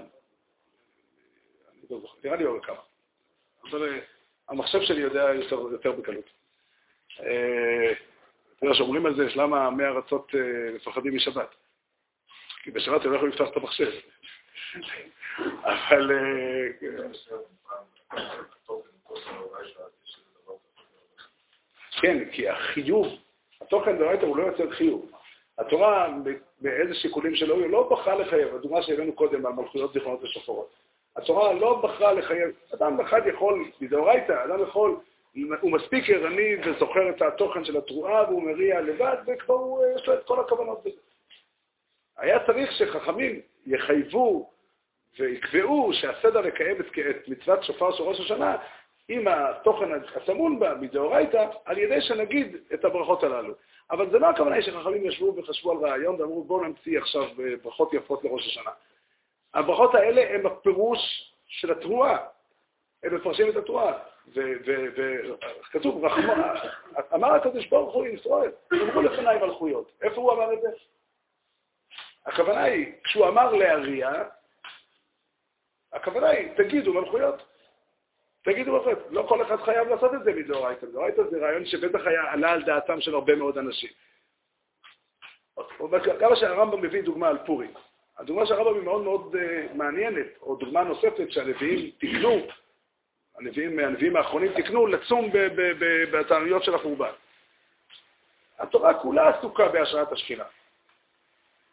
אני לא זוכר, נראה לי עוד כמה. אבל אה, המחשב שלי יודע יותר, בקלות. אה, אתה יודע שאומרים על זה, למה עמי ארצות אה, מפחדים משבת. כי בשבת הם לא יכולים לפתוח את המחשב. *laughs* אבל... כן, כי החיוב, התוכן דאורייתא הוא לא יוצר חיוב. התורה, באיזה שיקולים שלא היו, לא בחרה לחייב, הדוגמה שהבאנו קודם על מלכויות זיכרונות ושופרות. התורה לא בחרה לחייב, אדם אחד יכול, מדאורייתא, אדם יכול, הוא מספיק ערני וזוכר את התוכן של התרועה והוא מריע לבד, וכבר הוא, יש לו את כל הכוונות בזה. היה צריך שחכמים יחייבו ויקבעו שהסדר לקיים את מצוות שופר של ראש השנה עם התוכן הטמון בה מדאורייתא, על ידי שנגיד את הברכות הללו. אבל זה לא הכוונה שחכמים ישבו וחשבו על רעיון ואמרו בואו נמציא עכשיו ברכות יפות לראש השנה. הברכות האלה הן הפירוש של התרועה. הם מפרשים את התרועה. וכתוב, אמר הקדוש ברוך הוא לישראל, אמרו לפניי מלכויות. איפה הוא אמר את זה? הכוונה היא, כשהוא אמר להריע, הכוונה היא, תגידו מלכויות. תגידו מלכויות. לא כל אחד חייב לעשות את זה מדאורייתא. מדאורייתא זה רעיון שבטח היה עלה על דעתם של הרבה מאוד אנשים. כמה שהרמב"ם מביא דוגמה על פורים. הדוגמה של הרמב"ם היא מאוד מאוד uh, מעניינת, או דוגמה נוספת שהנביאים תיקנו, הנביאים, הנביאים האחרונים תיקנו לצום בתעניות של החורבן. התורה כולה עסוקה בהשראת השכינה.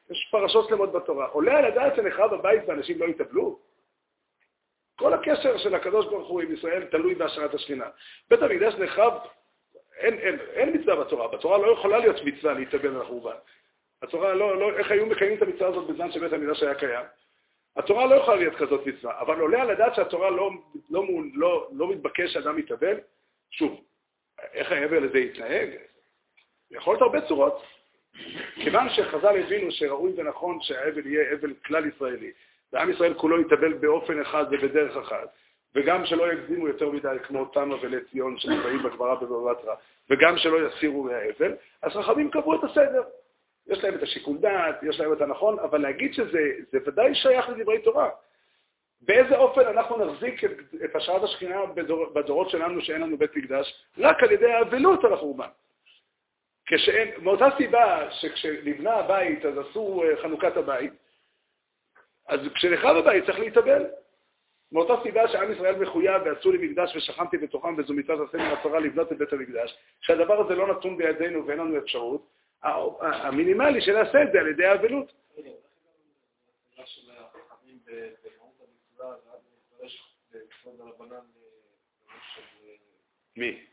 יש פרשות שלמות בתורה. עולה על הדעת שנחרב הבית ואנשים לא יתאבלו? כל הקשר של הקדוש ברוך הוא עם ישראל תלוי בהשראת השכינה. בית המקדש נחרב, אין, אין, אין מצווה בתורה. בתורה לא יכולה להיות מצווה להתאבל על החורבן. התורה לא, לא, איך היו מקיימים את המצווה הזאת בזמן שבית המקדש היה קיים? התורה לא יכולה להיות כזאת מצווה, אבל עולה על הדעת שהתורה לא, לא, לא, לא מתבקש שאדם יתאבל. שוב, איך האבל הזה יתנהג? יכול להיות הרבה צורות. כיוון שחז"ל הבינו שראוי ונכון שהאבל יהיה אבל כלל ישראלי, ועם ישראל כולו יתאבל באופן אחד ובדרך אחת, וגם שלא יקדימו יותר מדי כמו תמה ולציון שנקראים בגמרא בבבא בתרא, וגם שלא יסירו מהאבל, אז חכמים קבעו את הסדר. יש להם את השיקול דעת, יש להם את הנכון, אבל להגיד שזה ודאי שייך לדברי תורה. באיזה אופן אנחנו נחזיק את, את השראת השכינה בדור, בדורות שלנו שאין לנו בית מקדש? רק על ידי האבלות על החורבן. כשאין, מאותה סיבה שכשנבנה הבית אז עשו אה, חנוכת הבית, אז כשנחרב הבית צריך להתאבל. מאותה סיבה שעם ישראל מחויב ועשו לי מקדש ושכנתי בתוכם וזו מצוות עשה מן התורה לבנות את בית המקדש, שהדבר הזה לא נתון בידינו ואין לנו אפשרות, המינימלי שנעשה את זה על ידי האבלות. מי?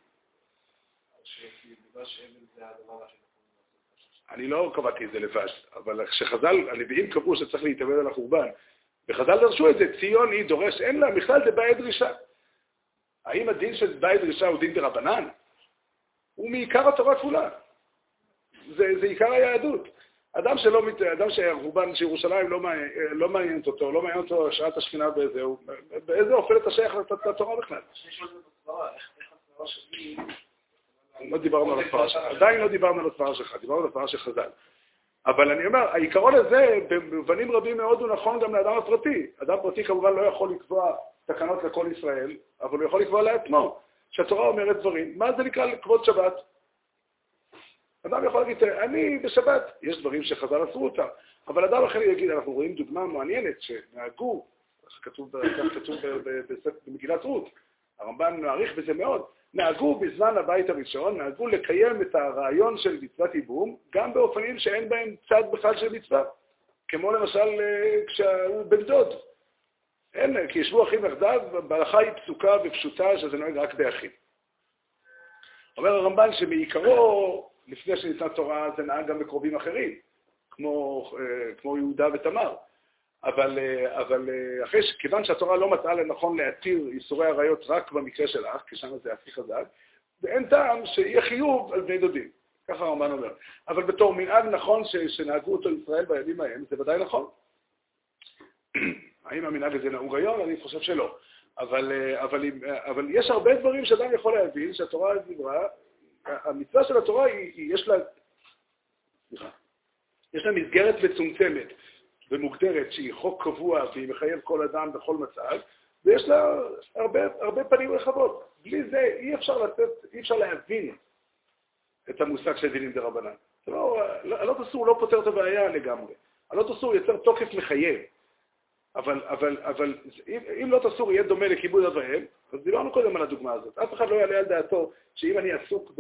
אני לא קבעתי את זה לבד, אבל כשחז"ל, הנביאים קבעו שצריך להתאבל על החורבן, וחז"ל דרשו את זה, ציון היא דורש, אין לה, בכלל זה בעיה דרישה. האם הדין של בית דרישה הוא דין דרבנן? הוא מעיקר התורה כולה. זה, זה עיקר היהדות. אדם שלא, אדם שהרובן של ירושלים לא, לא מעניינת אותו, לא מעניין אותו שעת השכינה באיזה, באיזה אופן אתה שייך לתורה בכלל? לא דיברנו על הסברה שלך, עדיין לא דיברנו על הסברה שלך, דיברנו על הסברה של חז"ל. אבל אני אומר, העיקרון הזה במובנים רבים מאוד הוא נכון גם לאדם הפרטי. אדם פרטי כמובן לא יכול לקבוע תקנות לכל ישראל, אבל הוא יכול לקבוע לעצמו, שהתורה אומרת דברים. מה זה נקרא כבוד שבת? אדם יכול להגיד, אני בשבת, יש דברים שחז"ל עשו אותם, אבל אדם אחר יגיד, אנחנו רואים דוגמה מעניינת שנהגו, כך כתוב במגילת רות, הרמב"ן מעריך בזה מאוד, נהגו בזמן הבית הראשון, נהגו לקיים את הרעיון של מצוות ייבום, גם באופנים שאין בהם צד בכלל של מצווה, כמו למשל אה, כשהוא בן דוד. אין, כי ישבו אחים יחדיו, בהלכה היא פסוקה ופשוטה שזה נוהג רק באחים. אומר הרמב"ן שמעיקרו לפני שניתנה תורה זה נהג גם בקרובים אחרים, כמו, אה, כמו יהודה ותמר. אבל, אה, אבל אה, אחרי כיוון שהתורה לא מצאה לנכון להתיר איסורי עריות רק במקרה של אח, כי שם זה הכי חזק, ואין טעם שיהיה חיוב על בני דודים. ככה הרמב"ן אומר. אבל בתור מנהג נכון ש, שנהגו אותו ישראל בימים ההם, זה ודאי נכון. *clears throat* האם המנהג הזה נהוג היום? אני חושב שלא. אבל, אבל, אבל יש הרבה דברים שאדם יכול להבין שהתורה דיברה המצווה של התורה היא, היא יש לה, סליחה, יש לה מסגרת מצומצמת ומוגדרת שהיא חוק קבוע והיא מחייב כל אדם בכל מצב, ויש לה הרבה, הרבה פנים רחבות. בלי זה אי אפשר לתת, אי אפשר להבין את המושג של דינים דה רבנן. לא, הלא תסור לא פותר את הבעיה לגמרי. הלא תסור יוצר תוקף מחייב. אבל, אבל, אבל אם לא תסור יהיה דומה לכיבוד אב ואם, אז דיברנו קודם על הדוגמה הזאת. אף אחד לא יעלה על דעתו שאם אני עסוק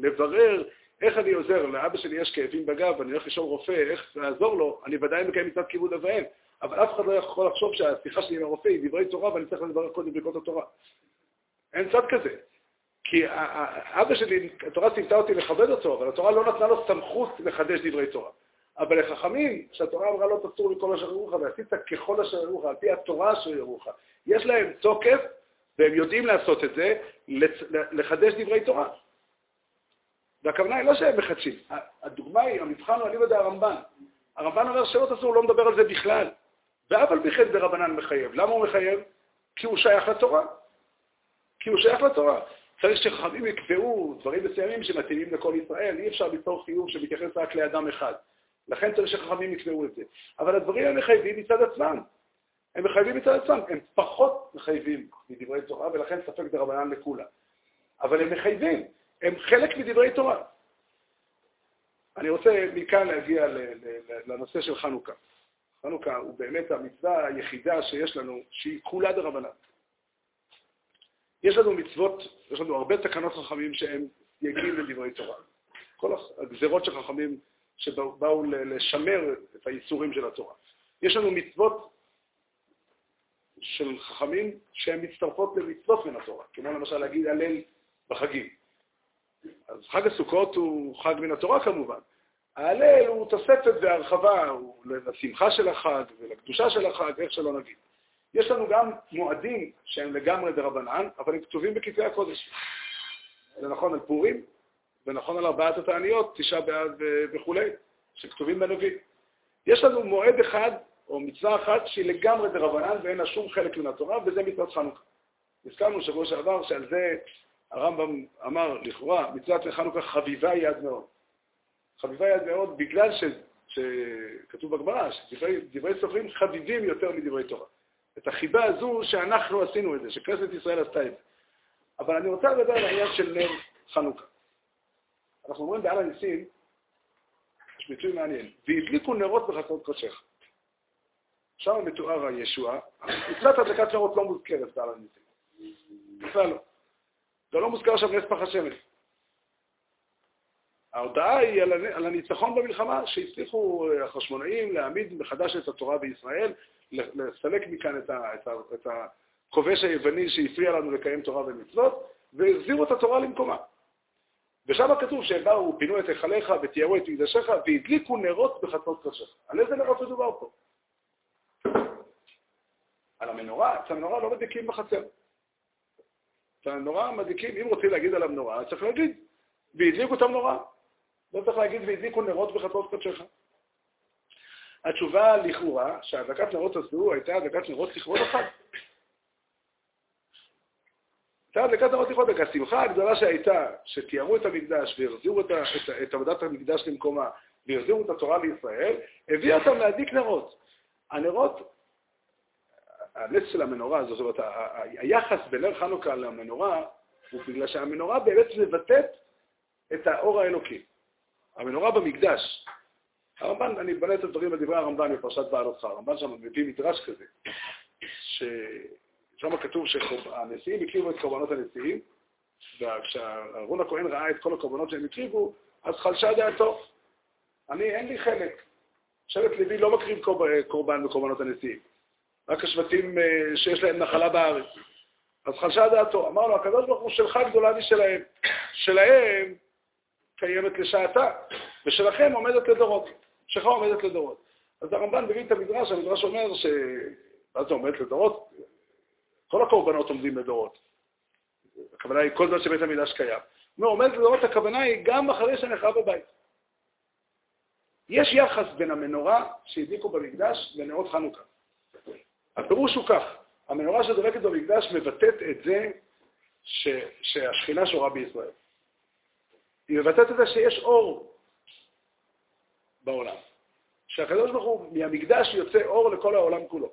בלברר איך אני עוזר, לאבא שלי יש כאבים בגב, ואני הולך לשאול רופא, איך לעזור לו, אני ודאי מקיים מצוות כיבוד אב ואם, אבל אף אחד לא יכול לחשוב שהשיחה שלי עם הרופא היא דברי תורה ואני צריך לברר קודם ברכות התורה. אין צד כזה. כי אבא שלי, התורה ציוותה אותי לכבד אותו, אבל התורה לא נתנה לו סמכות לחדש דברי תורה. אבל לחכמים, שהתורה אמרה לא תצור מכל אשר יראוך, ועשית ככל אשר יראוך, על פי התורה אשר יראוך, יש להם תוקף, והם יודעים לעשות את זה, לחדש דברי תורה. והכוונה היא לא שהם מחדשים. הדוגמה היא, המבחן הוא אליבא דהרמב"ן. הרמב"ן אומר שלא תעשו, הוא לא מדבר על זה בכלל. ואף על פי כן דרבנן מחייב. למה הוא מחייב? כי הוא שייך לתורה. כי הוא שייך לתורה. צריך שחכמים יקבעו דברים מסוימים שמתאימים לכל ישראל. אי אפשר ליצור חיוב שמתייחס רק לאדם אחד. לכן צריך שחכמים יקבעו את זה. אבל הדברים הם מחייבים מצד עצמם. הם מחייבים מצד עצמם, הם פחות מחייבים מדברי תורה, ולכן ספק דרבנן לכולם. אבל הם מחייבים, הם חלק מדברי תורה. אני רוצה מכאן להגיע לנושא של חנוכה. חנוכה הוא באמת המצווה היחידה שיש לנו, שהיא כולה דרבנן. יש לנו מצוות, יש לנו הרבה תקנות חכמים שהם יגיעים לדברי תורה. כל הגזרות של חכמים שבאו לשמר את האיסורים של התורה. יש לנו מצוות של חכמים שהן מצטרפות למצוות מן התורה, כמו למשל להגיד הלל בחגים. אז חג הסוכות הוא חג מן התורה כמובן. ההלל הוא תוספת והרחבה, הוא לשמחה של החג ולקדושה של החג, איך שלא נגיד. יש לנו גם מועדים שהם לגמרי דרבנן, אבל הם כתובים בכתבי הקודש. זה נכון על פורים, ונכון על ארבעת התעניות, תשעה באב וכולי, שכתובים בנביא. יש לנו מועד אחד, או מצווה אחת, שהיא לגמרי דרבנן ואין לה שום חלק מן התורה, וזה מצוות חנוכה. הזכרנו שבוע שעבר שעל זה הרמב"ם אמר, לכאורה, מצוות חנוכה חביבה יד מאוד. חביבה יד מאוד בגלל ש, שכתוב בגמרא, שדברי סופרים חביבים יותר מדברי תורה. את החיבה הזו שאנחנו עשינו את זה, שכנסת ישראל עשתה את זה. אבל אני רוצה לדבר על העניין של נר חנוכה. אנחנו אומרים בעל הניסים, יש ביטוי מעניין, והדליקו נרות בחצרות קודשך. שם מתואר הישועה, מצוות הדלקת נרות לא מוזכרת בעל הניסים. בכלל לא. זה לא מוזכר שם נס פח השמש. ההודעה היא על הניצחון במלחמה, שהצליחו החשמונאים להעמיד מחדש את התורה בישראל, לסלק מכאן את הכובש היווני שהפריע לנו לקיים תורה ומצוות, והחזירו את התורה למקומה. ושם כתוב שהם באו, פינו את היכליך ותיארו את מקדשיך והדליקו נרות בחצות קודשך. על איזה נרות מדובר פה? על המנורה? את המנורה לא מדליקים בחצר. את הנורא מדליקים, אם רוצים להגיד על המנורה, צריך להגיד, והדליקו את המנורה. לא צריך להגיד והדליקו נרות בחצות קודשך. התשובה לכאורה, שהדלקת נרות הזו הייתה הדלקת נרות לכבוד החג. הייתה הדלקת נרות לכבוד החג. השמחה הגדולה שהייתה, שתיארו את המקדש והחזירו את, את, את עבודת המקדש למקומה והחזירו את התורה לישראל, הביאה אותם להדליק נרות. הנרות, הנס של המנורה, זאת אומרת, היחס בין נר חנוכה למנורה, הוא בגלל שהמנורה באמת מבטאת את האור האלוקי. המנורה במקדש, הרמב"ן, אני בנה את הדברים בדברי הרמב"ן בפרשת בעל אותך, הרמב"ן שם מביא מדרש כזה, ששם כתוב שהנשיאים הקריבו את קורבנות הנשיאים, וכשאהרון הכהן ראה את כל הקורבנות שהם הקריבו, אז חלשה דעתו. אני, אין לי חלק. שבט לוי לא מקריב קורבן בקורבנות הנשיאים, רק השבטים אה, שיש להם נחלה בארץ. אז חלשה דעתו. אמר לו, הקדוש ברוך הוא שלך גדולה משלהם. שלהם קיימת לשעתה, ושלכם עומדת לדורות. שלך עומדת לדורות. אז הרמב"ן מביא את המדרש, המדרש אומר ש... מה זה עומדת לדורות? כל הקורבנות עומדים לדורות. הכוונה היא כל זמן שבית המקדש קיים. אומר, עומדת לדורות, הכוונה היא גם אחרי שנחרב בבית. יש יחס בין המנורה שהדליקו במקדש לנרות חנוכה. הפירוש הוא כך, המנורה שדולקת במקדש מבטאת את זה ש, שהשכינה שורה בישראל. היא מבטאת את זה שיש אור בעולם. שהקדוש ברוך הוא, מהמקדש יוצא אור לכל העולם כולו.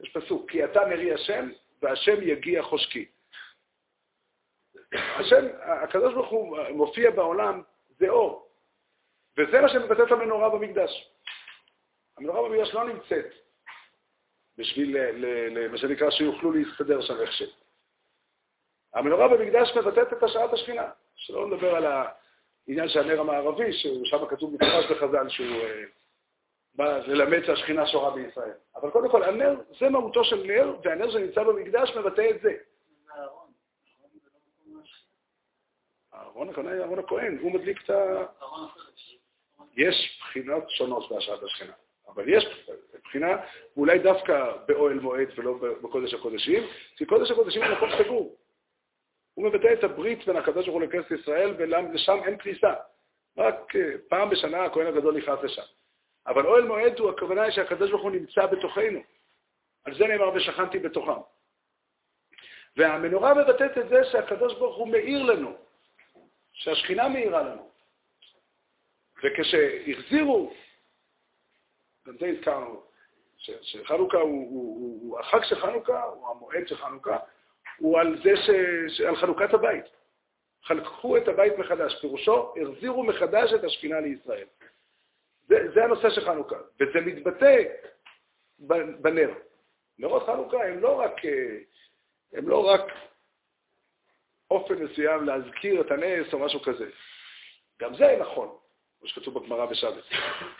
יש פסוק, כי אתה נרי השם, והשם יגיע חושקי. השם, הקדוש ברוך הוא מופיע בעולם, זה אור. וזה מה שמבטאת המנורה במקדש. המנורה במקדש לא נמצאת בשביל, מה שנקרא, שיוכלו להסתדר שם איכשהו. המנורה במקדש מבטאת את השעת השכינה. שלא נדבר על העניין של הנר המערבי, ששם כתוב מפורש בחז"ל שהוא אה, בא ללמד שהשכינה שורה בישראל. אבל קודם כל, הנר, זה מהותו של נר, והנר שנמצא במקדש מבטא את זה. אהרון היא אהרון הכהן, הוא מדליק את ה... יש בחינות שונות בהשעת השכינה, אבל יש בחינה, ואולי דווקא באוהל מועד ולא בקודש הקודשים, כי קודש הקודשים הוא מקום סגור. הוא מבטא את הברית בין הקדוש ברוך הוא לכנסת ישראל, ולשם אין כניסה. רק אה, פעם בשנה הכהן הגדול נכנס לשם. אבל אוהל מועד הוא, הכוונה היא שהקדוש ברוך הוא נמצא בתוכנו. על זה נאמר ושכנתי בתוכם. והמנורה מבטאת את זה שהקדוש ברוך הוא מאיר לנו, שהשכינה מאירה לנו. וכשהחזירו, גם זה הזכרנו, שחנוכה הוא, הוא, הוא, הוא החג של חנוכה, הוא המועד של חנוכה, הוא על זה ש... על חלוקת הבית. חלקו את הבית מחדש, פירושו, החזירו מחדש את השכינה לישראל. זה, זה הנושא של חנוכה, וזה מתבטא בנר. נרות חנוכה הם לא רק, אה, הם לא רק אופן מסוים להזכיר את הנס או משהו כזה. גם זה נכון, כמו שכתוב בגמרא בשבת.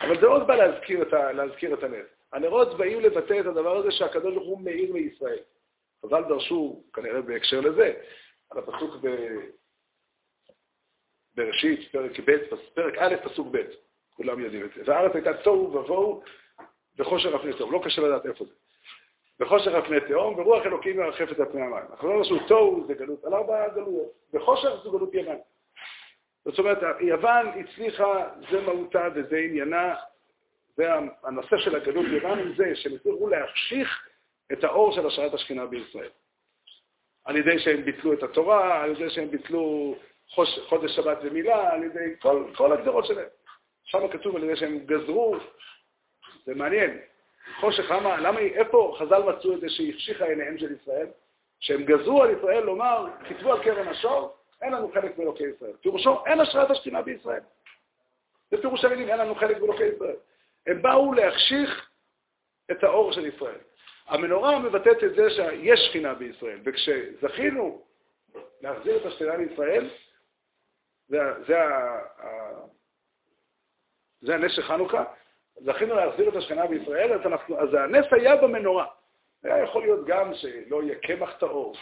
אבל זה עוד בא להזכיר את, ה, להזכיר את הנס. הנרות באים לבטא את הדבר הזה שהקדוש ברוך הוא מאיר מישראל. חז"ל דרשו, כנראה בהקשר לזה, על הפסוק ב... בראשית, פרק ב', פרק א', פסוק ב', כולם יודעים את זה. והארץ הייתה תוהו ובוהו וחושר אפני תהום, לא קשה לדעת איפה זה. וחושר אפני תהום, ורוח אלוקים מרחפת על פני המים. אנחנו לא נרשו תוהו זה גלות, על ארבע גלויות, וחושר זו גלות יוון. זאת אומרת, יוון הצליחה, זה מהותה וזה עניינה, זה הנושא של הגלות יוון, עם זה שהם הצליחו להחשיך את האור של השראת השכינה בישראל. על ידי שהם ביטלו את התורה, על ידי שהם ביטלו חוש, חודש שבת ומילה, על ידי כל, כל הגדרות שלהם. שם כתוב על ידי שהם גזרו, זה מעניין, חושך, למה, למה, איפה חז"ל מצאו את זה שהחשיכה עיניהם של ישראל? שהם גזרו על ישראל לומר, כתבו על קרן השור, אין לנו חלק באלוקי ישראל. פירושו, אין השראת השכינה בישראל. זה פירוש המילים, אין לנו חלק באלוקי ישראל. הם באו להחשיך את האור של ישראל. המנורה מבטאת את זה שיש שכינה בישראל, וכשזכינו להחזיר את השכינה לישראל, זה, זה, זה הנס של חנוכה, זכינו להחזיר את השכינה בישראל, אז, אנחנו, אז הנס היה במנורה. היה יכול להיות גם שלא יהיה קמח טהור.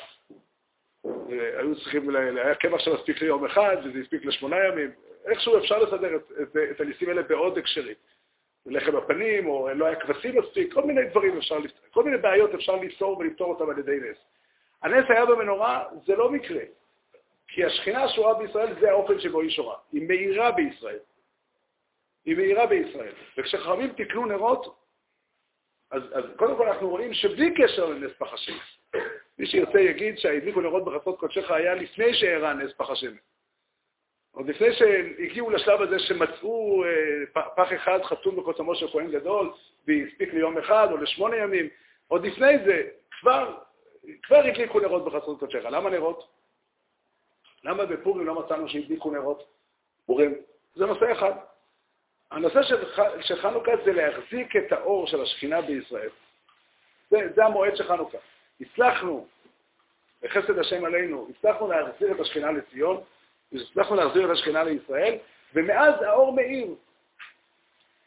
היו צריכים, היה קמח שמספיק ליום אחד, וזה הספיק לשמונה ימים. איכשהו אפשר לסדר את, את, את הניסים האלה בעוד הקשרים. לחם הפנים, או לא היה כבשים מספיק, כל מיני דברים אפשר, כל מיני בעיות אפשר לפתור ולפתור אותם על ידי נס. הנס היה במנורה, זה לא מקרה. כי השכינה השורה בישראל זה האופן שבו היא שורה. היא מאירה בישראל. היא מאירה בישראל. וכשחכמים תקנו נרות, אז, אז קודם כל אנחנו רואים שבלי קשר לנס פח השמש, מי שירצה יגיד שהדליקו נרות בחצות קודשך היה לפני שאירע נס פח השמש. עוד לפני שהגיעו לשלב הזה שמצאו אה, פח אחד חתום בקוצמו של כהן גדול, והספיק ליום אחד או לשמונה ימים, עוד לפני זה כבר, כבר הדליקו נרות בחצות קודשך. למה נרות? למה בפורים לא מצאנו שהדליקו נרות? פורים זה נושא אחד. הנושא של, של חנוכה זה להחזיק את האור של השכינה בישראל. זה, זה המועד של חנוכה. הצלחנו, בחסד השם עלינו, הצלחנו להחזיר את השכינה לציון, הצלחנו להחזיר את השכינה לישראל, ומאז האור מאיר.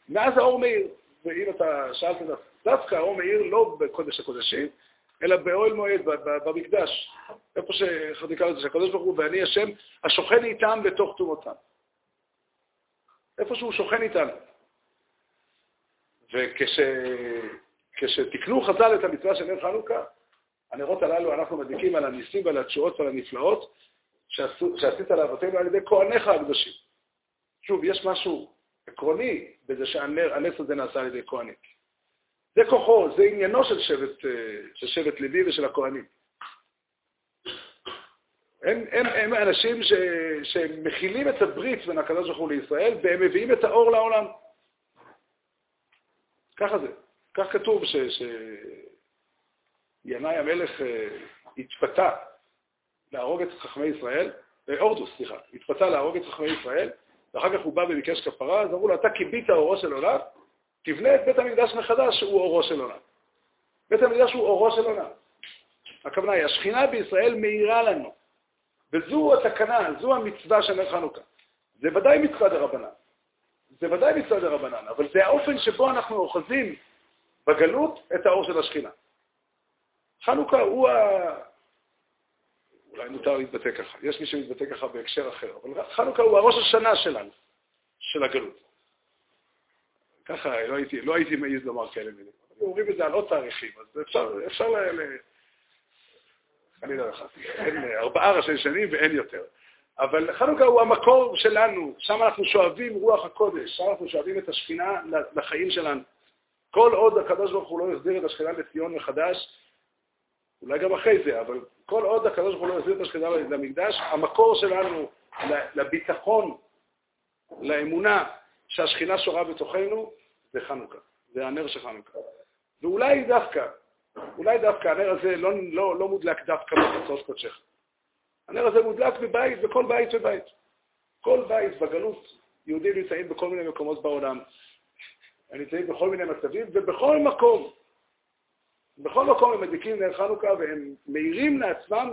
מאז האור מאיר. ואם אתה שאלת דווקא האור מאיר לא בקודש הקודשים, אלא באוהל מועד, במקדש. איפה שחזיקה לזה, שהקדוש ברוך הוא ואני השם, השוכן איתם בתוך תומותם. איפה שהוא שוכן איתנו. וכשתקנו חז"ל את המצווה של נר חנוכה, הנרות הללו אנחנו מדליקים על הניסים ועל התשואות ועל הנפלאות שעשית לאבותינו על ידי כהניך הקדושים. שוב, יש משהו עקרוני בזה שהנס הזה נעשה על ידי כהנים. זה כוחו, זה עניינו של שבט, אה, של שבט לוי ושל הכהנים. הם, הם, הם אנשים ש, שמכילים את הברית בין הקדוש ברוך הוא לישראל, והם מביאים את האור לעולם. ככה זה. כך כתוב שינאי המלך אה, התפתה להרוג את חכמי ישראל, אה, אורדוס, סליחה, התפתה להרוג את חכמי ישראל, ואחר כך הוא בא וביקש כפרה, אז אמרו לו, אתה כיבית אורו של עולם, תבנה את בית המקדש מחדש, שהוא אורו של עולם. בית המקדש הוא אורו של עולם. הכוונה היא, השכינה בישראל מאירה לנו. וזו התקנה, זו המצווה של נר חנוכה. זה ודאי מצווה דרבנן. זה ודאי מצווה דרבנן, אבל זה האופן שבו אנחנו אוחזים בגלות את האור של השכינה. חנוכה הוא. אולי מותר להתבטא ככה, יש מי שמתבטא ככה בהקשר אחר, אבל חנוכה הוא הראש השנה שלנו, של הגלות. ככה, לא הייתי, לא הייתי מעז לומר כאלה מילים. אומרים את זה על עוד תאריכים, אז אפשר, אפשר ל... חלילה וחס. אין ארבעה ראשי שנים ואין יותר. אבל חנוכה הוא המקור שלנו, שם אנחנו שואבים רוח הקודש, שם אנחנו שואבים את השכינה לחיים שלנו. כל עוד הקדוש ברוך הוא לא יחזיר את השכינה לציון מחדש, אולי גם אחרי זה, אבל כל עוד הקדוש ברוך הוא לא יחזיר את השכינה למקדש, המקור שלנו לביטחון, לאמונה שהשכינה שורה בתוכנו, זה חנוכה. זה הנר של חנוכה. ואולי דווקא, אולי דווקא הנר הזה לא, לא, לא מודלק דווקא בחצות קודשך. הנר הזה מודלק בבית, בכל בית ובית. כל בית בגלות, יהודים נמצאים בכל מיני מקומות בעולם. הם נמצאים בכל מיני מצבים, ובכל מקום, בכל מקום הם מדליקים נר חנוכה והם מאירים לעצמם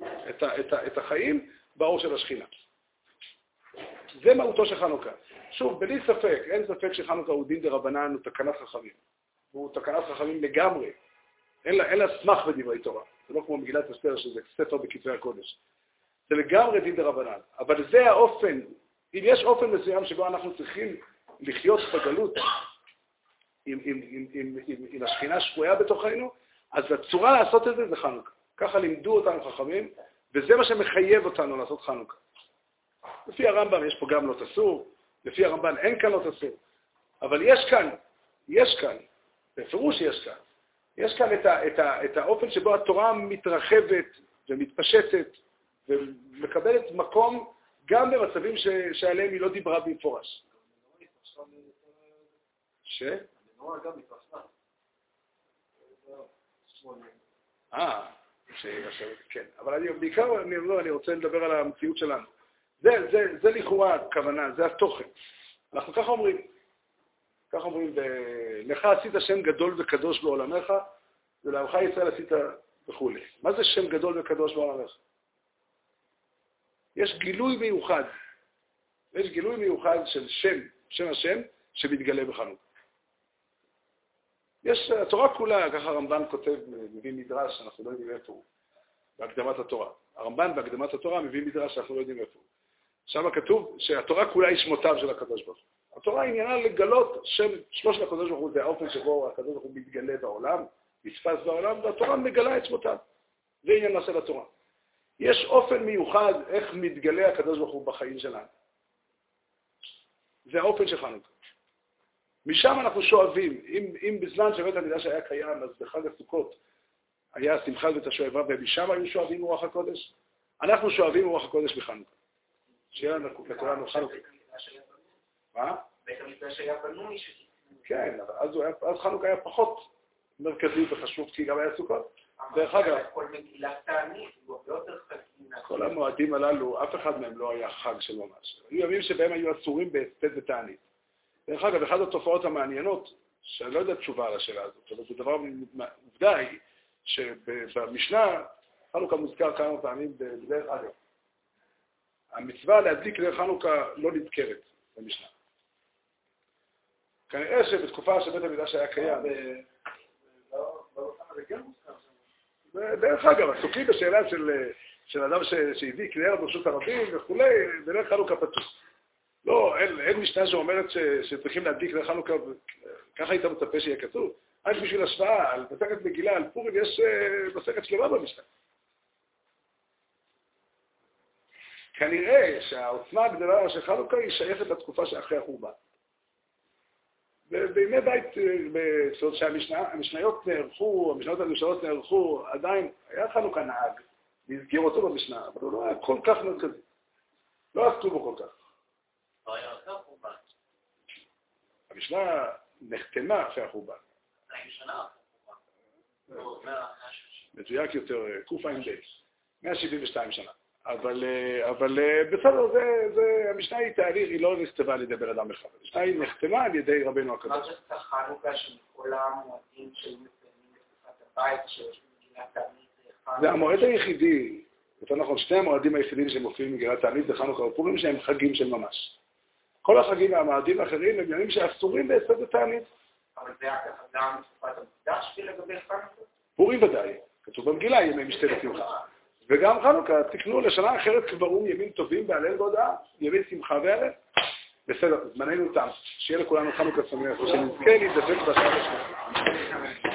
את, ה, את, ה, את החיים באור של השכינה. זה מהותו של חנוכה. שוב, בלי ספק, אין ספק שחנוכה הוא דין דה רבנן, הוא תקנת חכמים. הוא תקנת חכמים לגמרי. אין לה, אין לה סמך בדברי תורה. זה לא כמו מגילת אסתר, שזה ספר בכתבי הקודש. זה לגמרי דין דה רבנן. אבל זה האופן, אם יש אופן מסוים שבו אנחנו צריכים לחיות בגלות עם, עם, עם, עם, עם, עם השכינה שפויה בתוכנו, אז הצורה לעשות את זה זה חנוכה. ככה לימדו אותנו חכמים, וזה מה שמחייב אותנו לעשות חנוכה. לפי הרמב"ם יש פה גם לא תסור, לפי הרמב"ן אין כאן לא תסור, אבל יש כאן, יש כאן, בפירוש יש כאן, יש כאן את, ה, את, ה, את האופן שבו התורה מתרחבת ומתפשטת ומקבלת מקום גם במצבים ש, שעליהם היא לא דיברה במפורש. ש? אה, כן. אבל בעיקר, לא, אני רוצה לדבר על המציאות שלנו. זה לכאורה הכוונה, זה התוכן. אנחנו ככה אומרים. ככה אומרים, לך עשית שם גדול וקדוש בעולמך, ולעמך ישראל עשית וכולי. מה זה שם גדול וקדוש בעולמך? יש גילוי מיוחד. יש גילוי מיוחד של שם, שם השם, שמתגלה בחנוכה. יש, התורה כולה, ככה הרמב"ן כותב, מביא מדרש, אנחנו לא יודעים איפה הוא, בהקדמת התורה. הרמב"ן בהקדמת התורה מביא מדרש שאנחנו לא יודעים איפה הוא. שם כתוב שהתורה כולה היא שמותיו של הקדוש ברוך הוא. התורה עניינה לגלות שם שלושת הקדוש ברוך הוא, זה האופן שבו הקדוש ברוך הוא מתגלה בעולם, נתפס בעולם, והתורה מגלה את שמותיו. זה עניין מעשה לתורה. יש אופן מיוחד איך מתגלה הקדוש ברוך הוא בחיים שלנו. זה האופן של חנוכה. משם אנחנו שואבים. אם, אם בזמן שבית המקדש היה קיים, אז בחג הסוכות היה שמחת בית השואבה, ומשם היו שואבים רוח הקודש, אנחנו שואבים רוח הקודש בחנוכה. שיהיה לכולנו חנוכה. מה? בית המקדש היה בנוי כן, אבל אז, אז חנוכה היה פחות מרכזי וחשוב, כי גם היה סוכות. דרך אגב. כל המועדים הללו, אף אחד מהם לא היה חג של ממש. היו ימים שבהם היו אסורים בהספד ותענית. דרך אגב, אחת התופעות המעניינות, שאני לא יודע תשובה על השאלה הזאת, אבל זה דבר, עובדה היא שבמשנה, חנוכה מוזכר כמה פעמים בדרך אגב. המצווה להדליק נר חנוכה לא נזכרת במשנה. כנראה שבתקופה שבית המקדש היה קיים, דרך אגב, עסוקים בשאלה של, אדם שהביא נר ברשות הרבים וכולי, בנר חנוכה פתוח. לא, אין, אין משנה שאומרת ש, שצריכים להדליק נר חנוכה, ככה היית מצפה שיהיה כתוב. רק בשביל השוואה, על מסכת מגילה, על פורים, יש uh, מסכת שלמה במשנה. כנראה שהעוצמה הגדולה של חנוכה היא שייכת לתקופה שאחרי החורבן. ובימי בית, זאת אומרת שהמשניות נערכו, המשניות הראשונות נערכו, עדיין היה חנוכה נהג, והזכיר אותו במשנה, אבל הוא לא היה כל כך מרכזי. לא עסקו בו כל כך. המשנה נחתמה אחרי החורבן. מדויק יותר, קע"ב, 172 שנה. אבל, אה, אבל אה, בסדר, זה, זה, המשנה היא תהליך, היא לא נכתבה על ידי בן אדם אחד. המשנה היא נחתמה על ידי רבנו הקדוש. מה זה חנוכה שמכל המועדים שהיו מציינים בתקופת הבית, שיש במגילת תענית זה המועד היחידי, יותר נכון, שני המועדים היחידים שמופיעים במגילת תענית זה חנוכה ופורים, שהם חגים של ממש. כל החגים והמועדים האחרים הם ימים שאסורים בהספד התענית. אבל זה היה גם בתקופת המקדש לגבי חנוכה? פורים ודאי, כתוב במגילה ימי משתה ושמחה. וגם חנוכה, תקנו לשנה אחרת קברו ימים טובים בהלל והודאה, ימי שמחה והלל. בסדר, זמננו תם. שיהיה לכולנו חנוכה שמח, ושנזכה להידבק בשעה השנייה.